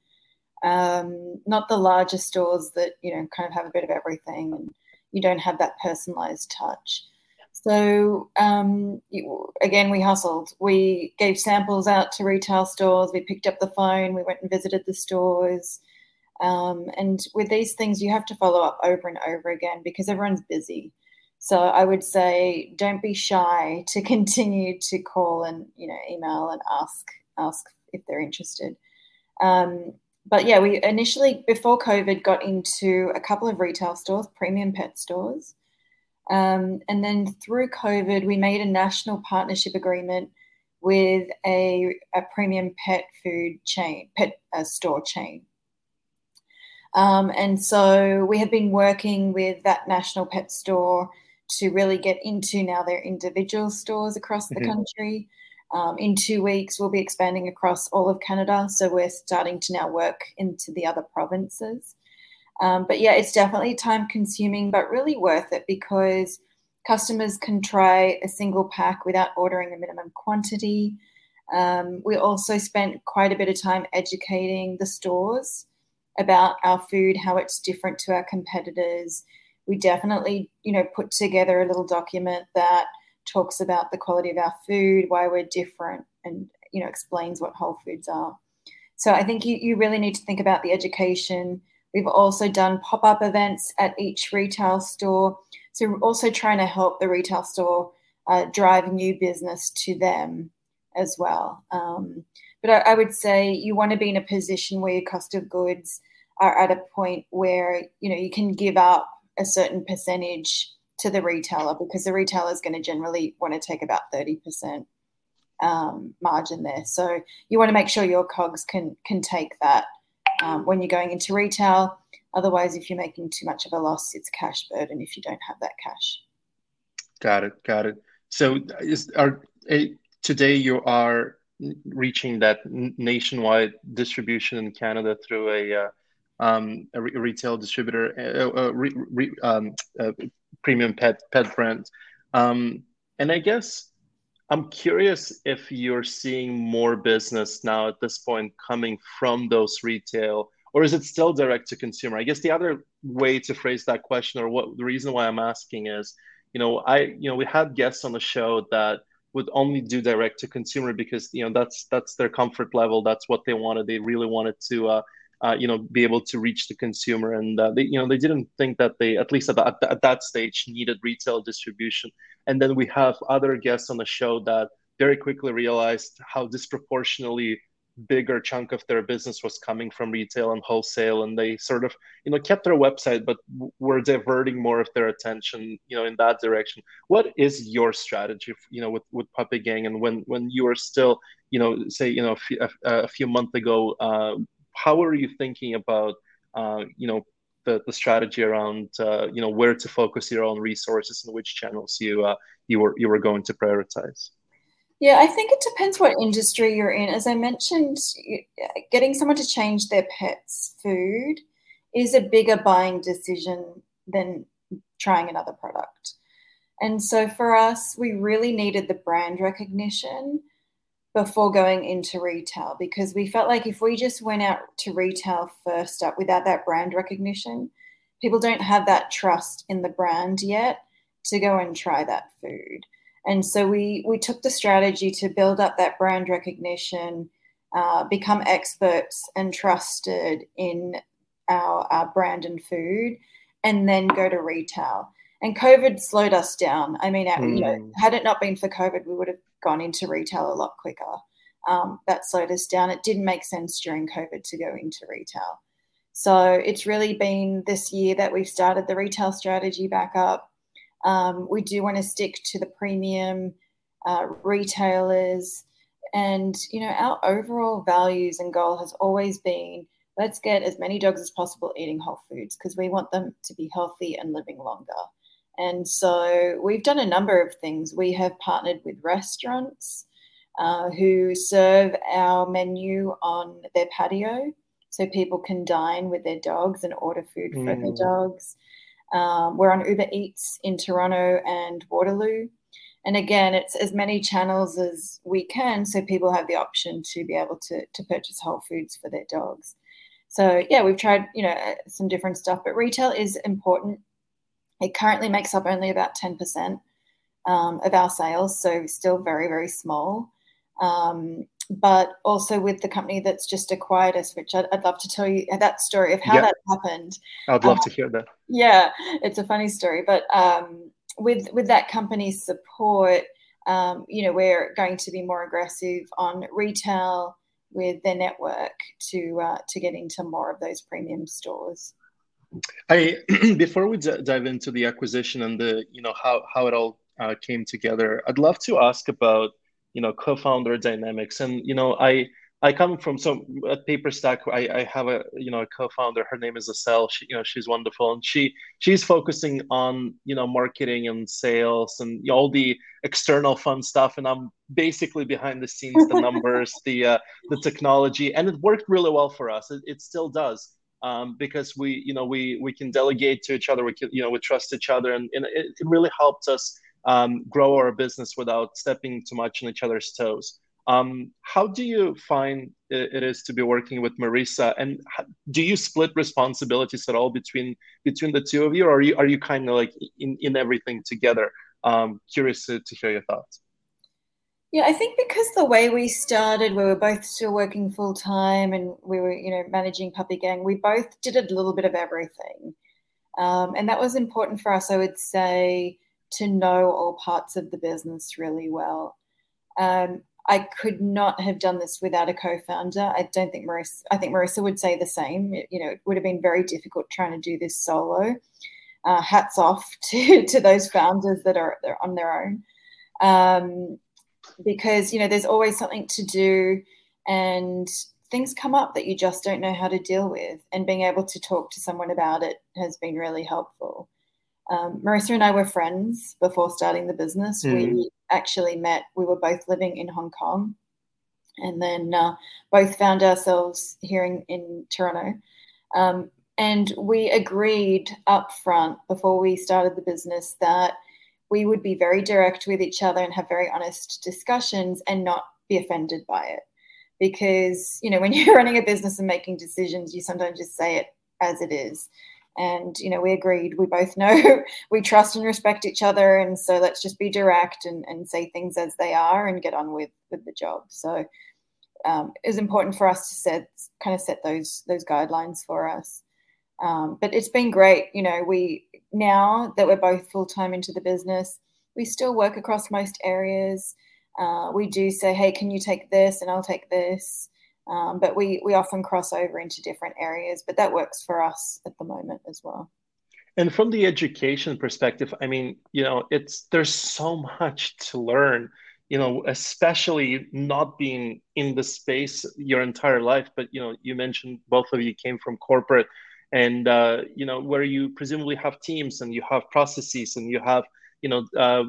Um, not the larger stores that you know kind of have a bit of everything, and you don't have that personalized touch. So um, again, we hustled. We gave samples out to retail stores. We picked up the phone. We went and visited the stores. Um, and with these things, you have to follow up over and over again because everyone's busy. So I would say, don't be shy to continue to call and you know email and ask ask if they're interested. Um, but yeah, we initially before COVID got into a couple of retail stores, premium pet stores. Um, and then through COVID, we made a national partnership agreement with a, a premium pet food chain, pet uh, store chain. Um, and so we have been working with that national pet store to really get into now their individual stores across the mm-hmm. country. Um, in two weeks, we'll be expanding across all of Canada. So we're starting to now work into the other provinces. Um, but yeah, it's definitely time consuming, but really worth it because customers can try a single pack without ordering a minimum quantity. Um, we also spent quite a bit of time educating the stores about our food, how it's different to our competitors. We definitely, you know, put together a little document that talks about the quality of our food, why we're different, and you know, explains what whole foods are. So I think you, you really need to think about the education We've also done pop up events at each retail store. So we're also trying to help the retail store uh, drive new business to them as well. Um, but I, I, would say you want to be in a position where your cost of goods are at a point where you know you can give up a certain percentage to the retailer because the retailer is going to generally want to take about thirty percent um, margin there. So you want to make sure your cogs can can take that um, when you're going into retail. Otherwise, if you're making too much of a loss, it's cash burden if you don't have that cash. Got it. Got it. So, is are today you are reaching that nationwide distribution in Canada through a uh, um, a, re- retail distributor, uh, uh, re- re- um, premium pet pet brand, um, and I guess I'm curious if you're seeing more business now at this point coming from those retail, or is it still direct to consumer? I guess the other way to phrase that question, or what the reason why I'm asking is, you know, I, you know, we had guests on the show that would only do direct to consumer because you know that's that's their comfort level. That's what they wanted. They really wanted to. Uh, uh, you know, be able to reach the consumer, and uh, they, you know, they didn't think that they, at least at, the, at that stage, needed retail distribution. And then we have other guests on the show that very quickly realized how disproportionately bigger chunk of their business was coming from retail and wholesale and they sort of you know kept their website but were diverting more of their attention you know in that direction. What is your strategy you know with with puppy gang? And when when you were still you know say you know a few, a, a few months ago uh, how are you thinking about uh, you know the, the strategy around uh, you know where to focus your own resources and which channels you uh, you were you were going to prioritize yeah i think it depends what industry you're in as i mentioned getting someone to change their pets food is a bigger buying decision than trying another product and so for us we really needed the brand recognition before going into retail because we felt like if we just went out to retail first up without that brand recognition, people don't have that trust in the brand yet to go and try that food. And so we we took the strategy to build up that brand recognition, uh, become experts and trusted in our, our brand and food, and then go to retail. And COVID slowed us down. I mean, mm. you know, hmm. had it not been for COVID, we would have gone into retail a lot quicker. Um, that slowed us down. It didn't make sense during COVID to go into retail. So it's really been this year that we've started the retail strategy back up. Um, we do want to stick to the premium uh, retailers. And, you know, our overall values and goal has always been let's get as many dogs as possible eating whole foods because we want them to be healthy and living longer. And so we've done a number of things. We have partnered with restaurants uh, who serve our menu on their patio so people can dine with their dogs and order food mm. for their dogs. Um, we're on Uber Eats in Toronto and Waterloo. And again, it's as many channels as we can so people have the option to be able to, to purchase whole foods for their dogs. So yeah, we've tried you know some different stuff, but retail is important. It currently makes up only about ten percent um, of our sales, so still very very small. Um, but also with the company that's just acquired us, which I'd, I'd love to tell you that story of how that happened. I'd love um, to hear that. Yeah, it's a funny story, but um, with with that company's support, um, you know, we're going to be more aggressive on retail with their network to uh, to get into more of those premium stores. I before we d- dive into the acquisition and the you know how how it all uh, came together, I'd love to ask about you know co-founder dynamics and you know i i come from so at paperstack i i have a you know a co-founder. Her name is Acel. she you know she's wonderful. And she she's focusing on you know marketing and sales and you know, all the external fun stuff. And i'm basically behind the scenes the numbers the uh, the technology. And it worked really well for us. It, it still does um, because we you know we we can delegate to each other. We can you know we trust each other. And, and it, it really helped us um, grow our business without stepping too much on each other's toes. Um, how do you find it is to be working with Marissa, and do you split responsibilities at all between between the two of you, or are you are you kind of like in in everything together? Um, curious to, to hear your thoughts. Yeah, I think because the way we started, we were both still working full time, and we were, you know, managing Puppy Gang. We both did a little bit of everything, um, and that was important for us. I would say to know all parts of the business really well. Um, I could not have done this without a co-founder. I don't think Marissa. I think Marissa would say the same. You know, it would have been very difficult trying to do this solo. Uh, hats off to to those founders that are they're on their own, um, because you know there's always something to do, and things come up that you just don't know how to deal with. And being able to talk to someone about it has been really helpful. Um, Marissa and I were friends before starting the business. Mm. We hmm. actually met, we were both living in Hong Kong and then uh, both found ourselves here in, in Toronto. Um, and we agreed up front before we started the business that we would be very direct with each other and have very honest discussions and not be offended by it. Because, you know, when you're running a business and making decisions, you sometimes just say it as it is and you know we agreed. We both know we trust and respect each other and so let's just be direct and, and say things as they are and get on with with the job. So um, it was important for us to set kind of set those those guidelines for us. Um, but it's been great. You know we now that we're both full-time into the business we still work across most areas. Uh, we do say hey can you take this and i'll take this um, but we we often cross over into different areas, but that works for us at the moment as well. And from the education perspective, I mean, you know, it's there's so much to learn, you know, especially not being in the space your entire life. But you know, you mentioned both of you came from corporate, and uh, you know, where you presumably have teams and you have processes and you have, you know, uh,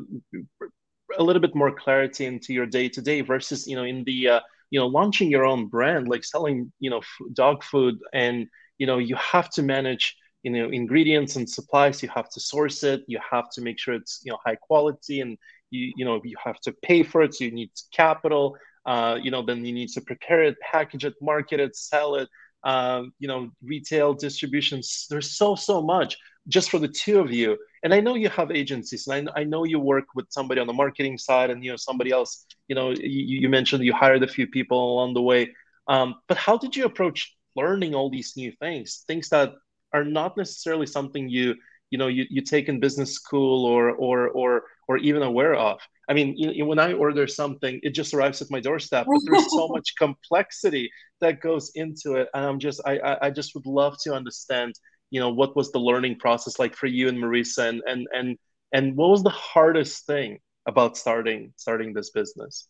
a little bit more clarity into your day to day versus, you know, in the uh, you know launching your own brand like selling you know f- dog food and you know you have to manage you know ingredients and supplies. You have to source it. You have to make sure it's you know high quality and you you know you have to pay for it. So you need capital. Uh, you know then you need to prepare it package it market it sell it. Um, you know retail distributions. There's so so much just for the two of you. And i know you have agencies and I, I know you work with somebody on the marketing side and you know somebody else you know you, you mentioned you hired a few people along the way. Um, but how did you approach learning all these new things things that are not necessarily something you you know you, you take in business school or or or or even aware of? I mean you when i order something it just arrives at my doorstep but there's so much complexity that goes into it and i'm just i i just would love to understand you know what was the learning process like for you and marissa? And and and and what was the hardest thing about starting starting this business?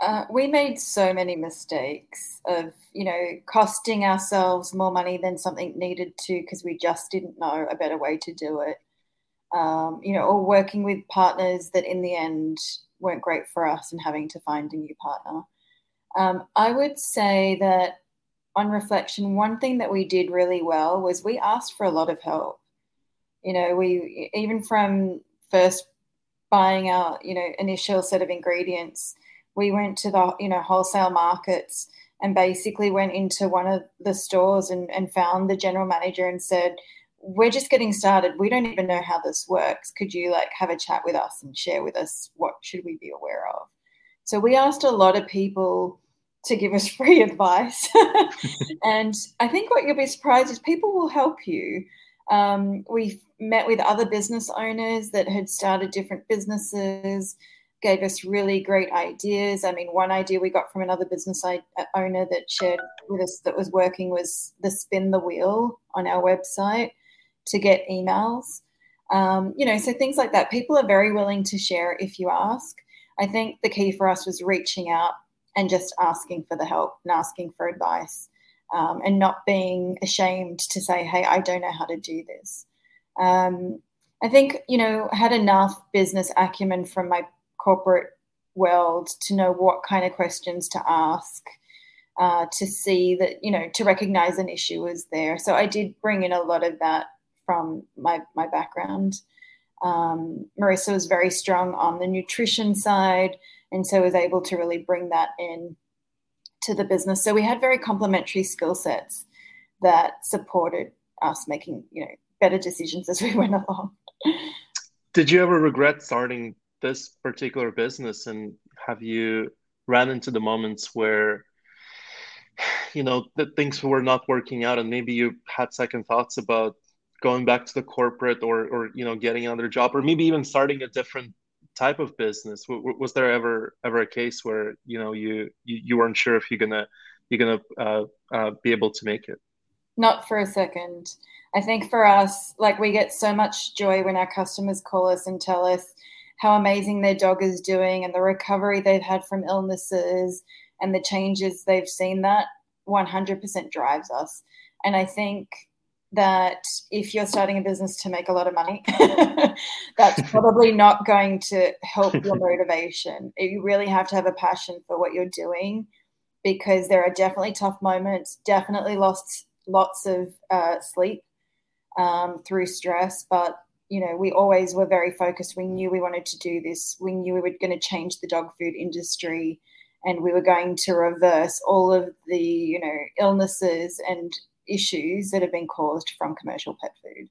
Uh, we made so many mistakes of you know costing ourselves more money than something needed to because we just didn't know a better way to do it. Um, you know or working with partners that in the end weren't great for us and having to find a new partner. Um, i would say that on reflection, one thing that we did really well was we asked for a lot of help. You know, we even from first buying our, you know, initial set of ingredients, we went to the, you know, wholesale markets and basically went into one of the stores and, and found the general manager and said, we're just getting started. We don't even know how this works. Could you like have a chat with us and share with us what should we be aware of? So we asked a lot of people to give us free advice. and I think what you'll be surprised is people will help you. Um, we met with other business owners that had started different businesses, gave us really great ideas. I mean, one idea we got from another business owner that shared with us that was working was the spin the wheel on our website to get emails. Um, you know, so things like that. People are very willing to share if you ask. I think the key for us was reaching out and just asking for the help and asking for advice um, and not being ashamed to say, hey, I don't know how to do this. Um, I think, you know, had enough business acumen from my corporate world to know what kind of questions to ask. Uh, to see that, you know, to recognize an issue was there. So I did bring in a lot of that from my, my background. Um, Marissa was very strong on the nutrition side, and so was able to really bring that in to the business. So we had very complementary skill sets that supported us making, you know, better decisions as we went along. Did you ever regret starting this particular business and have you ran into the moments where you know that things were not working out and maybe you had second thoughts about going back to the corporate or or you know getting another job or maybe even starting a different type of business was there ever ever a case where you know you you, you weren't sure if you're gonna you're gonna uh, uh, be able to make it? Not for a second. I think for us like we get so much joy when our customers call us and tell us how amazing their dog is doing and the recovery they've had from illnesses and the changes they've seen. That 100% drives us. And i think that if you're starting a business to make a lot of money, that's probably not going to help your motivation. You really have to have a passion for what you're doing because there are definitely tough moments, definitely lost lots of uh, sleep um, through stress, but you know, we always were very focused. We knew we wanted to do this. We knew we were going to change the dog food industry and we were going to reverse all of the, you know, illnesses and issues that have been caused from commercial pet food.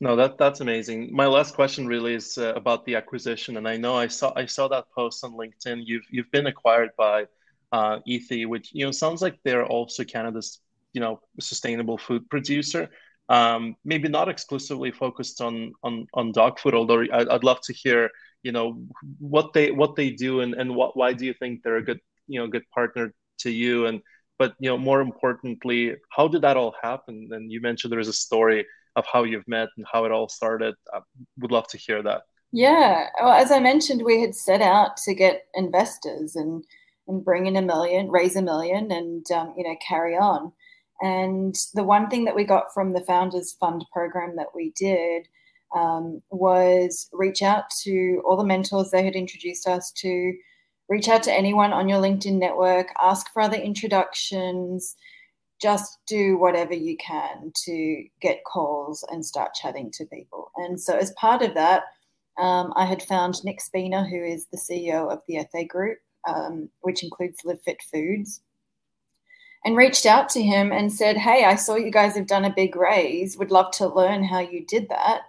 No, that that's amazing. My last question really is uh, about the acquisition, and I know I saw I saw that post on LinkedIn. You've you've been acquired by uh, Ethé, which you know sounds like they're also Canada's you know sustainable food producer. Um, maybe not exclusively focused on on on dog food, although I'd, I'd love to hear you know what they what they do and and what why do you think they're a good you know good partner to you and but you know more importantly how did that all happen? And you mentioned there's a story of how you've met and how it all started. I would love to hear that. Yeah. Well as i mentioned we had set out to get investors and and bring in a million raise a million and um, you know carry on. And the one thing that we got from the founders fund program that we did um, was reach out to all the mentors they had introduced us to reach out to anyone on your LinkedIn network, ask for other introductions, just do whatever you can to get calls and start chatting to people. And so, as part of that, um, I had found Nick Spina, who is the CEO of the Ethé Group, um, which includes Live Fit Foods, and reached out to him and said, Hey, I saw you guys have done a big raise. Would love to learn how you did that.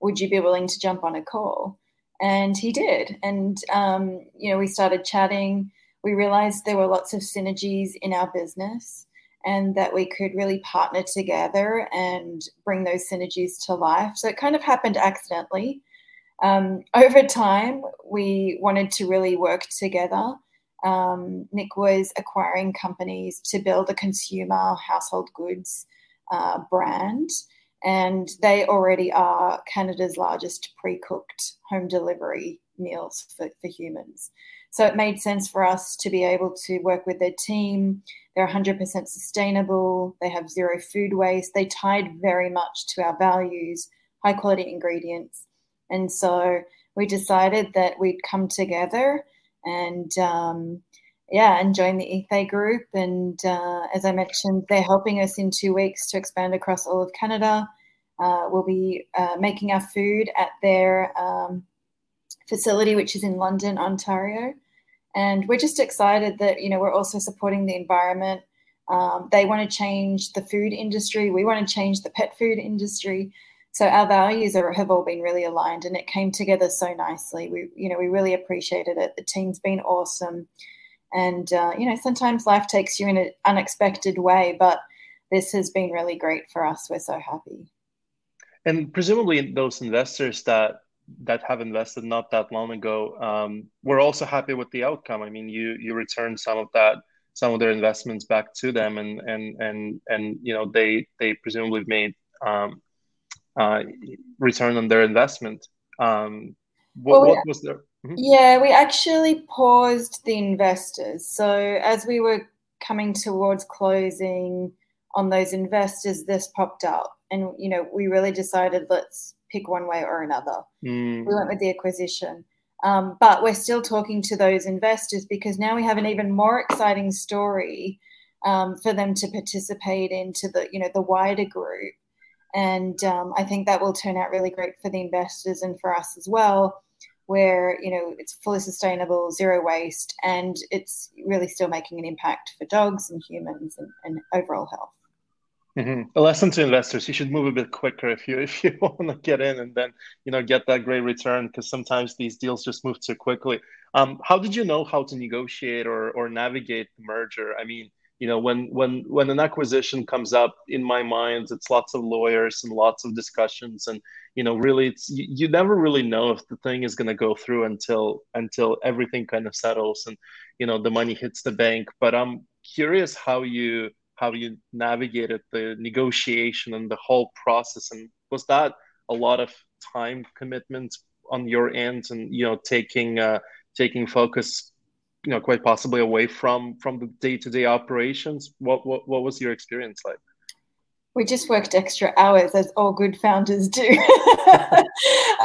Would you be willing to jump on a call? And he did. And, um, you know, we started chatting. We realized there were lots of synergies in our business and that we could really partner together and bring those synergies to life. So it kind of happened accidentally. Um, over time, we wanted to really work together. Um, Nick was acquiring companies to build a consumer household goods uh, brand and they already are Canada's largest pre cooked home delivery meals for, for humans. So it made sense for us to be able to work with their team. They're 100% sustainable, they have zero food waste, they tied very much to our values, high quality ingredients. And so we decided that we'd come together and um, yeah, and join the Ethé group. And uh, as I mentioned, they're helping us in two weeks to expand across all of Canada. Uh, we'll be uh, making our food at their um, facility, which is in London, Ontario. And we're just excited that, you know, we're also supporting the environment. Um, they want to change the food industry. We want to change the pet food industry. So our values are, have all been really aligned and it came together so nicely. We, you know, we really appreciated it. The team's been awesome. And, uh, you know, sometimes life takes you in an unexpected way, but this has been really great for us. We're so happy. And presumably those investors that that have invested not that long ago um, we're also happy with the outcome. I mean, you you return some of that some of their investments back to them, and and and and you know they they presumably made um, uh, return on their investment. Um, what, well, what was there? Mm-hmm. Yeah, we actually paused the investors. So as we were coming towards closing on those investors, this popped up, and you know we really decided let's pick one way or another. Mm. We went with the acquisition. Um, but we're still talking to those investors because now we have an even more exciting story um, for them to participate into the you know the wider group, and um, I think that will turn out really great for the investors and for us as well. Where you know it's fully sustainable, zero waste, and it's really still making an impact for dogs and humans and, and overall health. Mm-hmm. A lesson to investors: you should move a bit quicker if you if you want to get in and then you know get that great return because sometimes these deals just move too quickly. Um, how did you know how to negotiate or or navigate the merger? I mean, you know, when when when an acquisition comes up, in my mind, it's lots of lawyers and lots of discussions, and you know, really, it's you, you never really know if the thing is going to go through until until everything kind of settles and you know the money hits the bank. But I'm curious how you how you navigated the negotiation and the whole process and was that a lot of time commitment on your end and you know taking uh, taking focus you know quite possibly away from from the day-to-day operations. What what, what was your experience like? We just worked extra hours as all good founders do.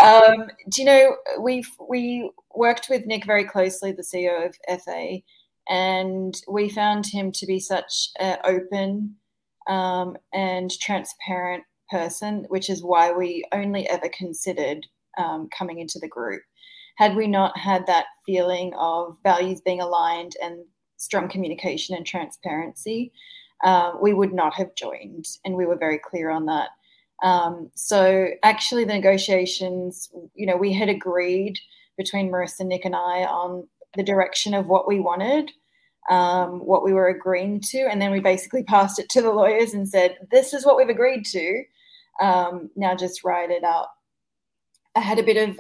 Um, do you know we we worked with nick very closely the ceo of fa and we found him to be such an open um, and transparent person, which is why we only ever considered um, coming into the group. Had we not had that feeling of values being aligned and strong communication and transparency, uh, we would not have joined, and we were very clear on that. Um, so, actually, the negotiations, you know, we had agreed between Marissa, Nick, and I on the direction of what we wanted, um, what we were agreeing to, and then we basically passed it to the lawyers and said, "This is what we've agreed to. Um, now just write it out." I had a bit of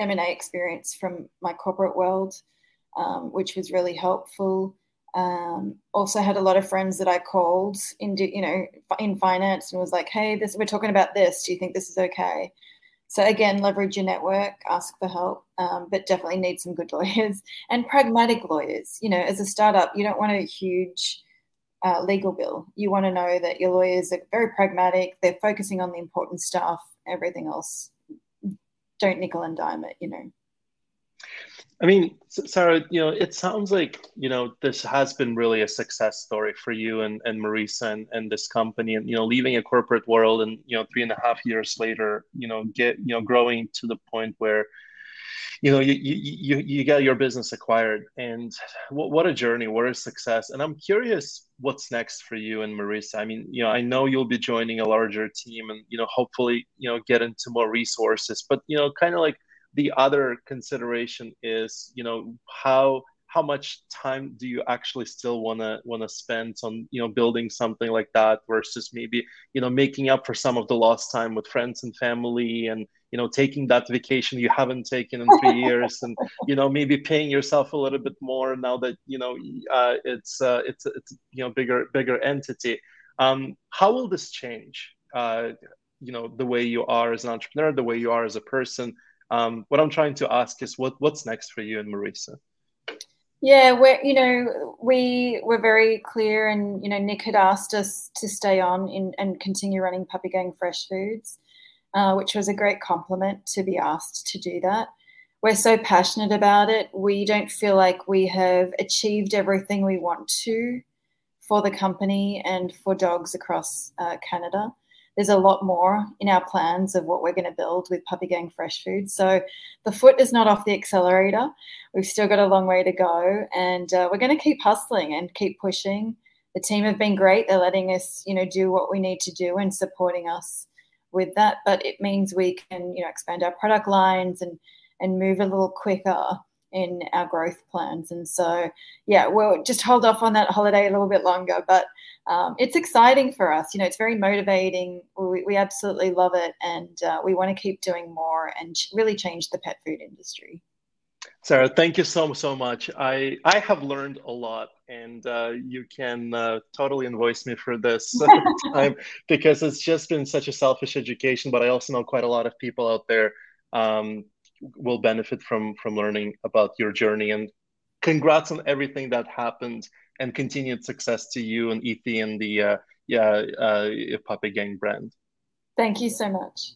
um, M and A experience from my corporate world, um, which was really helpful. Um, also had a lot of friends that I called in, you know, in finance and was like, "Hey, this we're talking about this. Do you think this is okay?" So again, leverage your network, ask for help, um, but definitely need some good lawyers and pragmatic lawyers. You know, as a startup, you don't want a huge uh, legal bill. You want to know that your lawyers are very pragmatic. They're focusing on the important stuff. Everything else, don't nickel and dime it. You know. I mean, Sarah, you know, it sounds like, you know, this has been really a success story for you and, and Marissa and, and this company and, you know, leaving a corporate world and, you know, three and a half years later, you know, get, you know, growing to the point where, you know, you, you, you get your business acquired and what, what a journey, what a success. And I'm curious what's next for you and Marissa. I mean, you know, I know you'll be joining a larger team and, you know, hopefully, you know, get into more resources, but, you know, kind of like, the other consideration is you know how how much time do you actually still want to want to spend on you know building something like that versus maybe you know making up for some of the lost time with friends and family and you know taking that vacation you haven't taken in three years and you know maybe paying yourself a little bit more now that you know uh, it's uh, it's it's you know bigger bigger entity. Um, how will this change uh, you know the way you are as an entrepreneur the way you are as a person? Um, what I'm trying to ask is what what's next for you and Marissa? Yeah, we're you know we were very clear, and you know Nick had asked us to stay on in, and continue running Puppy Gang Fresh Foods, uh, which was a great compliment to be asked to do that. We're so passionate about it. We don't feel like we have achieved everything we want to for the company and for dogs across uh, Canada. there's a lot more in our plans of what we're going to build with Puppy Gang Fresh Food. So the foot is not off the accelerator. We've still got a long way to go, and uh, we're going to keep hustling and keep pushing. The team have been great. They're letting us, you know, do what we need to do and supporting us with that. But it means we can, you know, expand our product lines and and move a little quicker in our growth plans. And so, yeah, we'll just hold off on that holiday a little bit longer. But um, it's exciting for us. You know, it's very motivating. We, we absolutely love it. And uh, we want to keep doing more and really change the pet food industry. Sarah, thank you so so much. I I have learned a lot, and uh, you can uh, totally invoice me for this time because it's just been such a selfish education. But I also know quite a lot of people out there um, will benefit from from learning about your journey. And congrats on everything that happened, and continued success to you and Ethé and the uh, yeah uh, Puppy Gang brand. Thank you so much.